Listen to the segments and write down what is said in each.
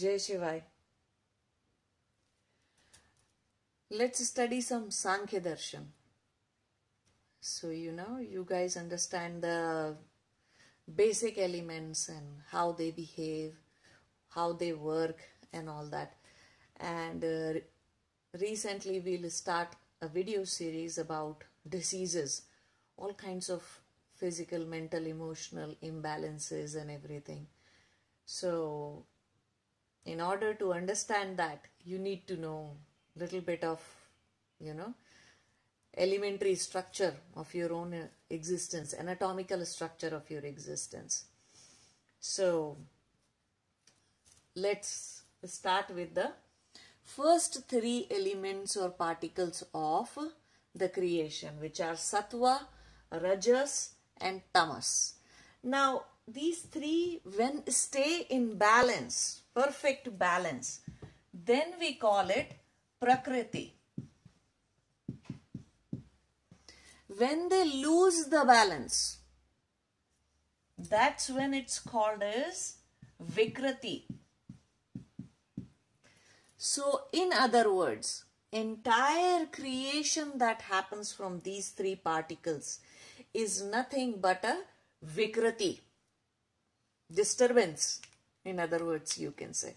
Jai Shivai. Let's study some Sankhya Darshan. So, you know, you guys understand the basic elements and how they behave, how they work, and all that. And uh, recently, we'll start a video series about diseases, all kinds of physical, mental, emotional imbalances, and everything. So, in order to understand that, you need to know little bit of, you know, elementary structure of your own uh, existence, anatomical structure of your existence. So, let's start with the first three elements or particles of the creation, which are sattva, rajas, and tamas. Now, these three, when stay in balance, perfect balance, then we call it prakriti. When they lose the balance, that's when it's called as vikriti. So, in other words, entire creation that happens from these three particles is nothing but a vikriti, disturbance. In other words, you can say.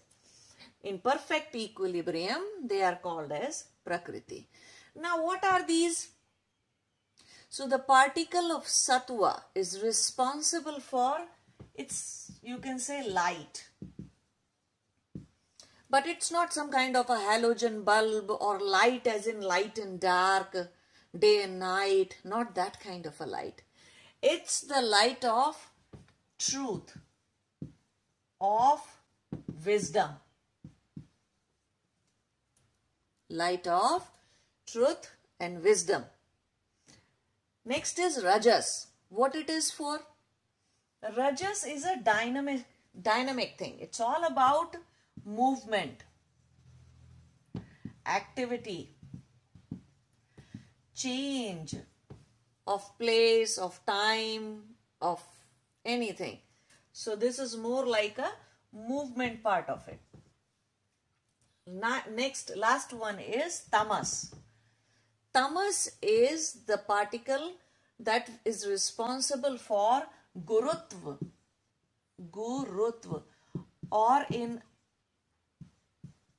In perfect equilibrium, they are called as prakriti. Now, what are these? So, the particle of sattva is responsible for its, you can say, light but it's not some kind of a halogen bulb or light as in light and dark, day and night, not that kind of a light. It's the light of truth, of wisdom. Light of truth and wisdom. Next is Rajas. What it is for? Rajas is a dynamic, dynamic thing. It's all about movement, activity, change of place, of time, of anything. So this is more like a movement part of it. Next, last one is tamas. Tamas is the particle that is responsible for gurutva. Gurutva. Or in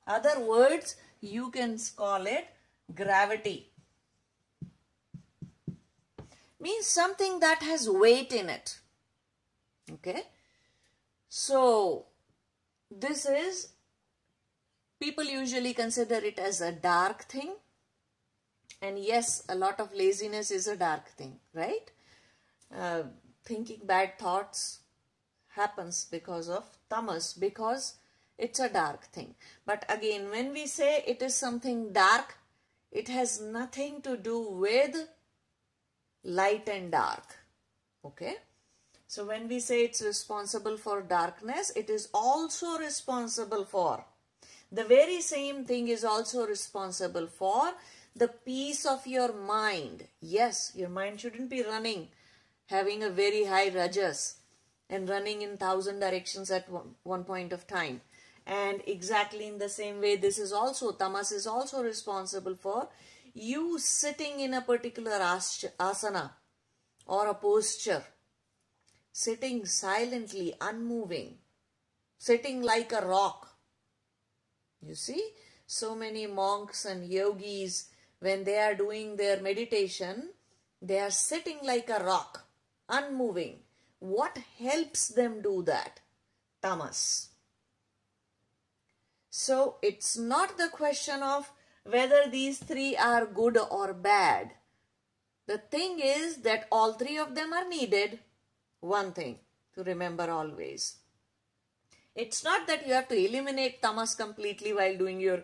other words, you can call it gravity. Means something that has weight in it. Okay. So, this is, people usually consider it as a dark thing. And yes, a lot of laziness is a dark thing, right? Uh, thinking bad thoughts happens because of tamas, because it's a dark thing. But again, when we say it is something dark, it has nothing to do with light and dark. Okay. So when we say it's responsible for darkness, it is also responsible for. The very same thing is also responsible for the peace of your mind. Yes, your mind shouldn't be running, having a very high rajas and running in thousand directions at one, one point of time and exactly in the same way this is also tamas is also responsible for you sitting in a particular asana or a posture sitting silently unmoving sitting like a rock you see so many monks and yogis when they are doing their meditation they are sitting like a rock unmoving what helps them do that tamas so it's not the question of whether these three are good or bad. The thing is that all three of them are needed. One thing to remember always. It's not that you have to eliminate tamas completely while doing your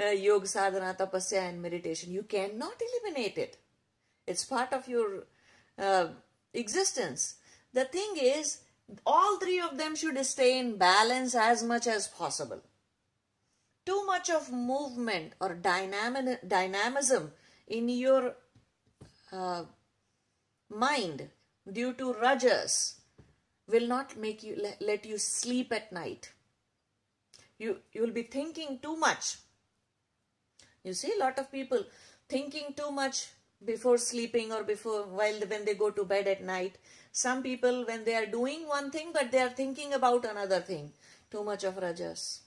uh, yoga sadhana, tapasya and meditation. You cannot eliminate it. It's part of your uh, existence. The thing is, all three of them should stay in balance as much as possible too much of movement or dynamic, dynamism in your uh, mind due to rajas will not make you let you sleep at night You, you'll be thinking too much. You see, a lot of people thinking too much before sleeping or before while when they go to bed at night. Some people when they are doing one thing but they are thinking about another thing. Too much of rajas.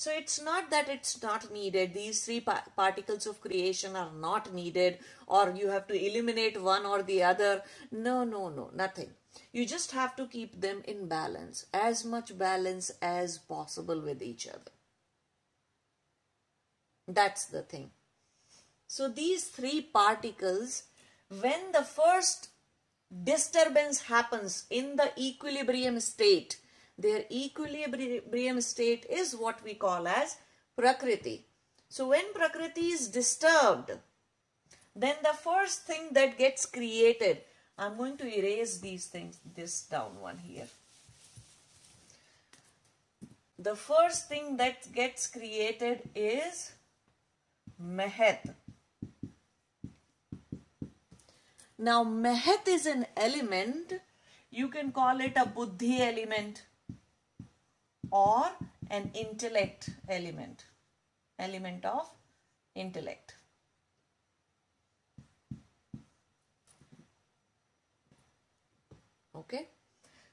So it's not that it's not needed. These three pa particles of creation are not needed or you have to eliminate one or the other. No, no, no, nothing. You just have to keep them in balance, as much balance as possible with each other. That's the thing. So these three particles, when the first disturbance happens in the equilibrium state, their equilibrium state is what we call as Prakriti. So when Prakriti is disturbed, then the first thing that gets created, I'm going to erase these things, this down one here. The first thing that gets created is Mahat. Now, Mahat is an element. You can call it a Buddhi element or an intellect element. Element of intellect. Okay.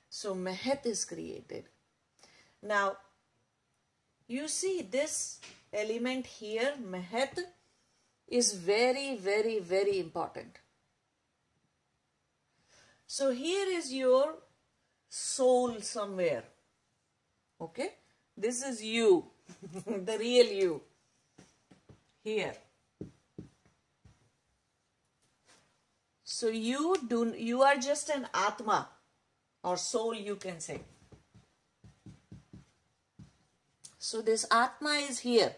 So, Mahat is created. Now, you see this element here, Mahat, is very, very, very important. So here is your soul somewhere. Okay. This is you, the real you. Here. So you do you are just an atma or soul you can say. So this Atma is here.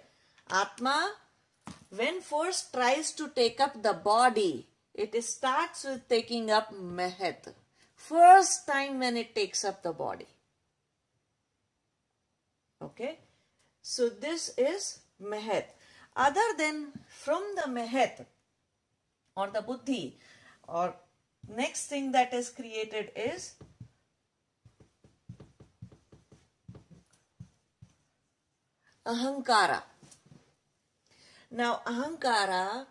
Atma, when first tries to take up the body, it starts with taking up Mahat. First time when it takes up the body. Okay. So this is Mahat. Other than from the Mahat or the Buddhi or next thing that is created is ahankara. Now, ahankara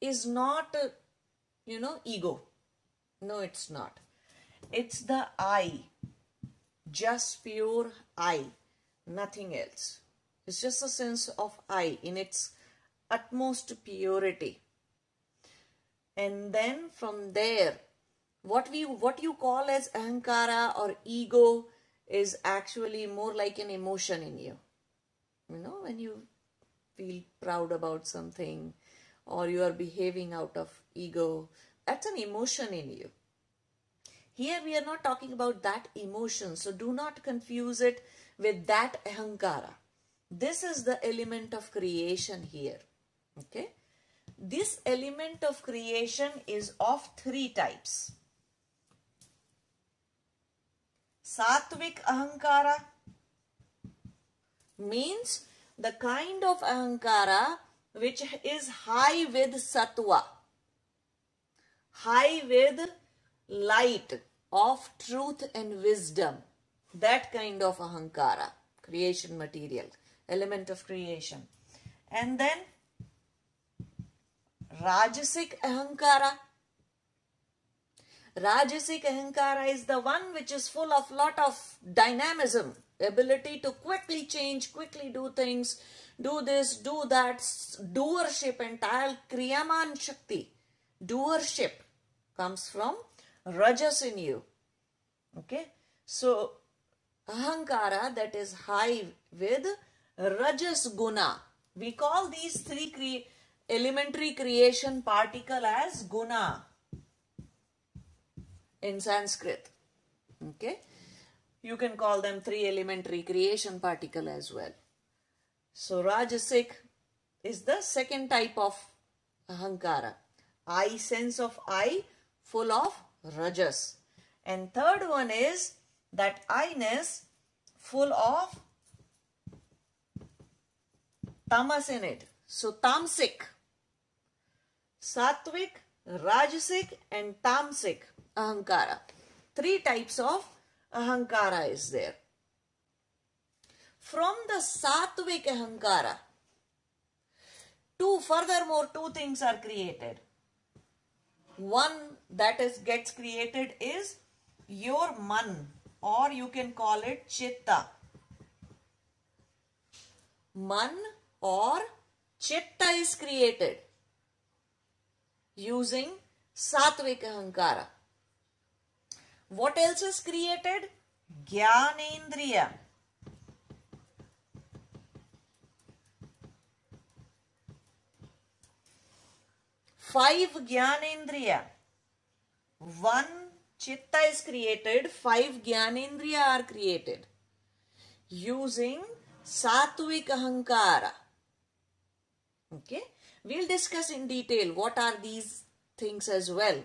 is not, you know, ego. No, it's not. It's the I, just pure I, nothing else. It's just a sense of I in its utmost purity. And then from there, what we what you call as ahankara or ego is actually more like an emotion in you. You know, when you feel proud about something or you are behaving out of ego, that's an emotion in you. Here we are not talking about that emotion, so do not confuse it with that ahankara. This is the element of creation here. Okay. This element of creation is of three types. Sattvic Ahankara means the kind of Ahankara which is high with Sattva, high with light of truth and wisdom. That kind of Ahankara, creation material, element of creation. And then Rajasic Ahankara Rajasic Ahankara is the one which is full of lot of dynamism, ability to quickly change, quickly do things, do this, do that, doership, entire Kriyaman Shakti, doership comes from Rajas in you. Okay, so Ahankara that is high with Rajas Guna. We call these three cre elementary creation particle as Guna in Sanskrit. Okay. You can call them three elementary creation particle as well. So Rajasic is the second type of Ahankara. I sense of I full of Rajas. And third one is that I-ness full of tamas in it. So tamsic, sattvic, rajasic and tamsic ahankara. Three types of ahankara is there. from the sattvic ahankara, two furthermore two things are created. One that is gets created is your man or you can call it chitta. Man or chitta is created using sattvic ahankara. What else is created? Jnanendriya. Five jnanendriya one chitta is created five jnanendriya are created using sattvic ahankar okay we'll discuss in detail what are these things as well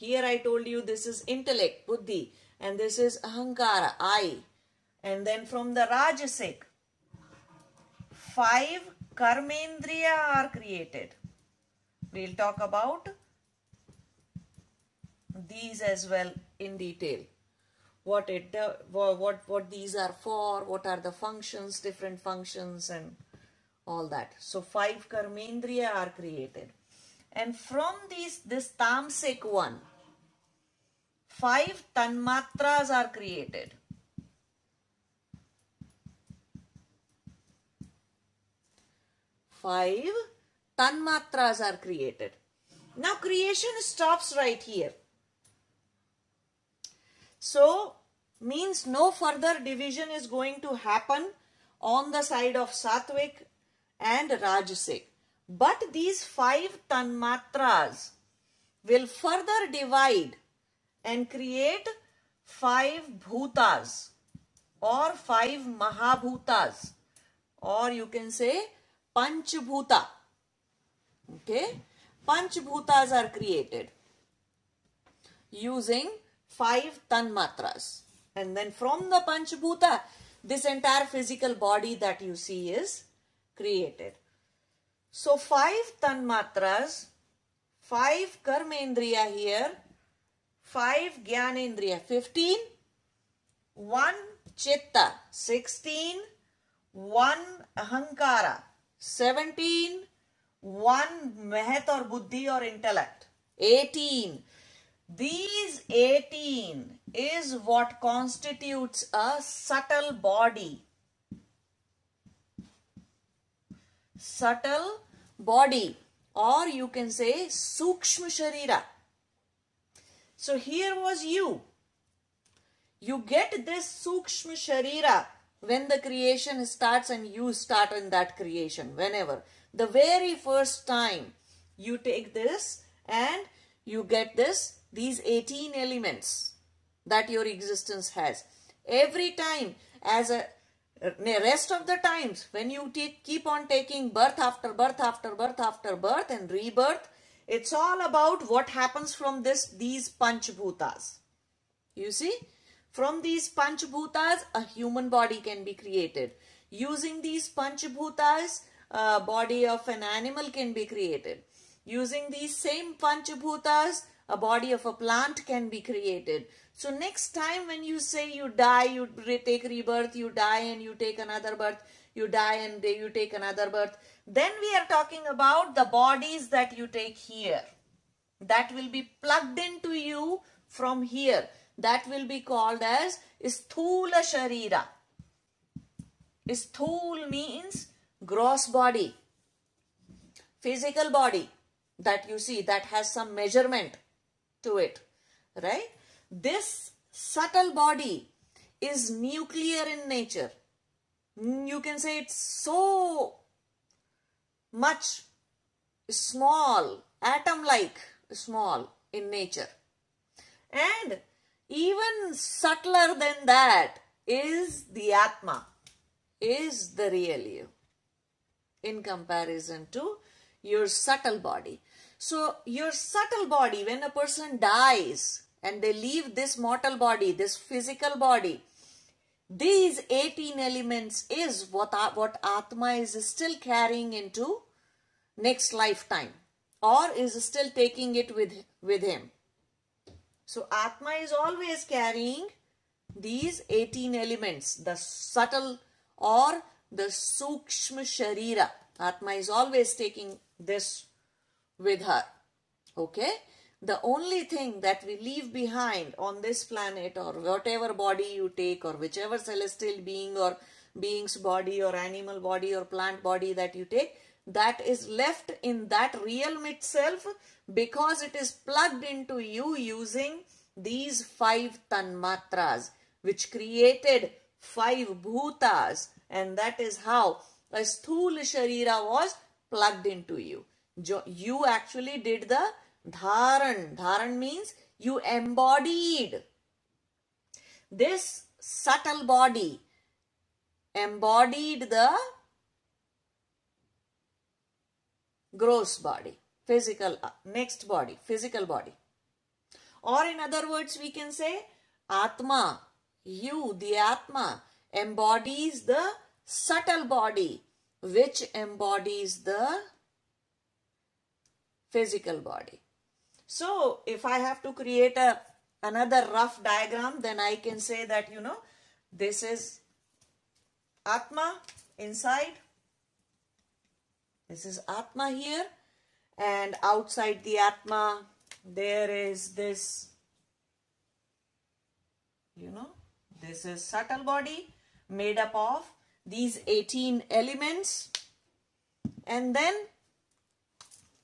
here I told you this is intellect buddhi and this is ahankar I and then from the rajasic five karmendriya are created We'll talk about these as well in detail. What it uh, what what these are for, what are the functions, different functions, and all that. So five karmendriya are created. And from these, this tamasic one, five tanmatras are created. Five tanmatras are created. Now creation stops right here. So means no further division is going to happen on the side of Sattvic and Rajasic. But these five tanmatras will further divide and create five bhutas or five mahabhutas or you can say panchbhuta. Okay, panchbhutas are created using five tanmatras and then from the panchbhuta this entire physical body that you see is created. So five tanmatras, five karmendriya here, five gyanendriya, 15, one chitta, 16, one ahankara, 17, one mahat or buddhi or intellect, 18. These 18 is what constitutes a subtle body. Subtle body or you can say Sukshma Sharira. So here was you. You get this Sukshma Sharira when the creation starts and you start in that creation whenever. The very first time you take this and you get this these 18 elements that your existence has. Every time as a rest of the times when you keep on taking birth after birth after birth after birth and rebirth it's all about what happens from this these panchbhutas. You see? From these panchbhutas a human body can be created. Using these panchbhutas a body of an animal can be created using these same Panchabhutas, a body of a plant can be created so next time when you say you die, you take rebirth, you die and you take another birth, you die and you take another birth. Then we are talking about the bodies that you take here. That will be plugged into you from here. That will be called as Sthula Sharira. Sthul means gross body, physical body that you see that has some measurement to it, right? This subtle body is nuclear in nature. You can say it's so much small, atom-like small in nature. And even subtler than that is the Atma, is the real you in comparison to your subtle body. So your subtle body, when a person dies, and they leave this mortal body, this physical body. These 18 elements is what, what Atma is still carrying into next lifetime or is still taking it with, with him. So Atma is always carrying these 18 elements, the subtle or the Sukshma Sharira. Atma is always taking this with her. Okay? The only thing that we leave behind on this planet or whatever body you take or whichever celestial being or being's body or animal body or plant body that you take, that is left in that realm itself because it is plugged into you using these five tanmatras which created five bhutas and that is how a sthula sharira was plugged into you. You actually did the dharan. Dharan means you embodied this subtle body embodied the gross body, physical, uh, next body, physical body. Or in other words, we can say Atma, you, the Atma, embodies the subtle body which embodies the physical body. So, if I have to create a another rough diagram, then I can say that, you know, this is Atma inside. This is Atma here. And outside the Atma, there is this, you know, this is subtle body made up of these 18 elements. And then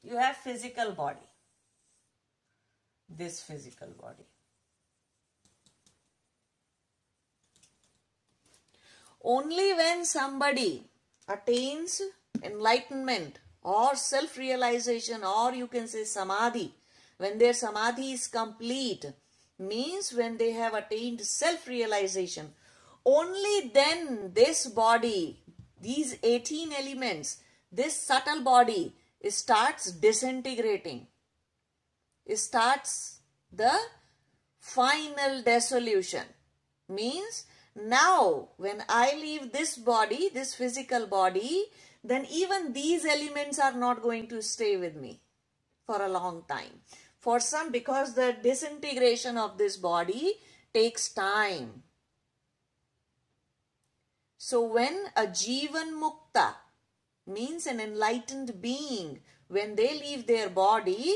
you have physical body. This physical body. Only when somebody attains enlightenment or self-realization or you can say samadhi, when their samadhi is complete, means when they have attained self-realization, only then this body, these 18 elements, this subtle body starts disintegrating. It starts the final dissolution. Means now, when I leave this body, this physical body, then even these elements are not going to stay with me for a long time. For some, because the disintegration of this body takes time. So when a Jivan Mukta means an enlightened being, when they leave their body,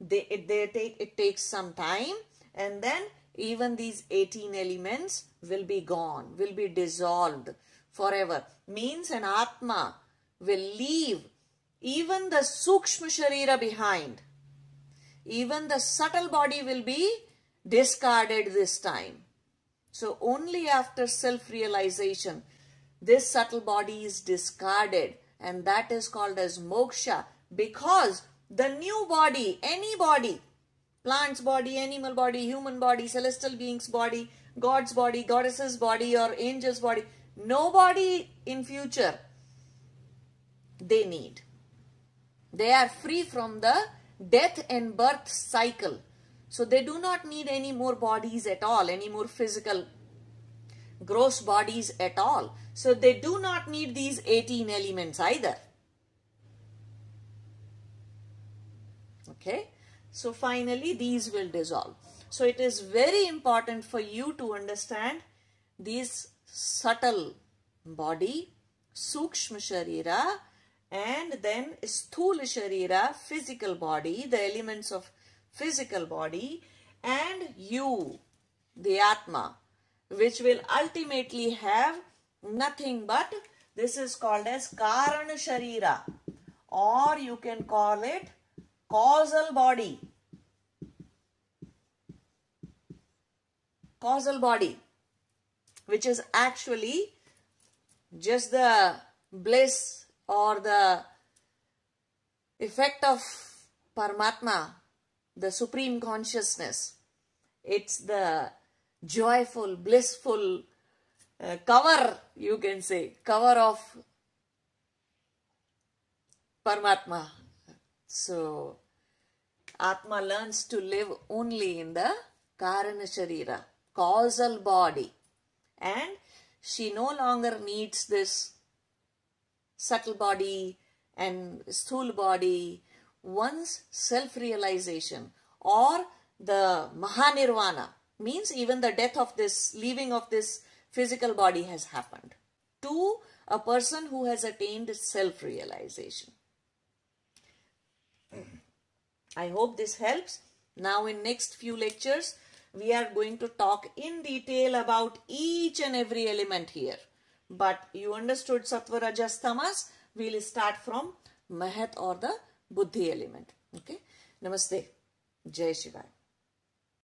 they, they take, it takes some time and then even these 18 elements will be gone, will be dissolved forever. Means an Atma will leave even the Sukshma Sharira behind. Even the subtle body will be discarded this time. So only after self-realization, this subtle body is discarded and that is called as moksha because the new body, any body, plant's body, animal body, human body, celestial being's body, God's body, goddess's body or angel's body. Nobody in future they need. They are free from the death and birth cycle. So they do not need any more bodies at all, any more physical gross bodies at all. So they do not need these 18 elements either. Okay. So finally these will dissolve. So it is very important for you to understand these subtle body, Sukshma Sharira and then Sthula Sharira, physical body, the elements of physical body and you, the Atma, which will ultimately have nothing but this is called as Karana Sharira or you can call it causal body. Causal body which is actually just the bliss or the effect of Paramatma, the supreme consciousness. It's the joyful, blissful uh, cover, you can say, cover of Paramatma. So, Atma learns to live only in the Karana Sharira, causal body. And she no longer needs this subtle body and Sthul body. Once self-realization or the Mahanirvana means even the death of this, leaving of this physical body has happened. to a person who has attained self-realization. I hope this helps. Now in next few lectures, we are going to talk in detail about each and every element here. But you understood Sattva Rajas Tamas. We'll start from Mahat or the Buddhi element. Okay. Namaste. Jai Shivaya.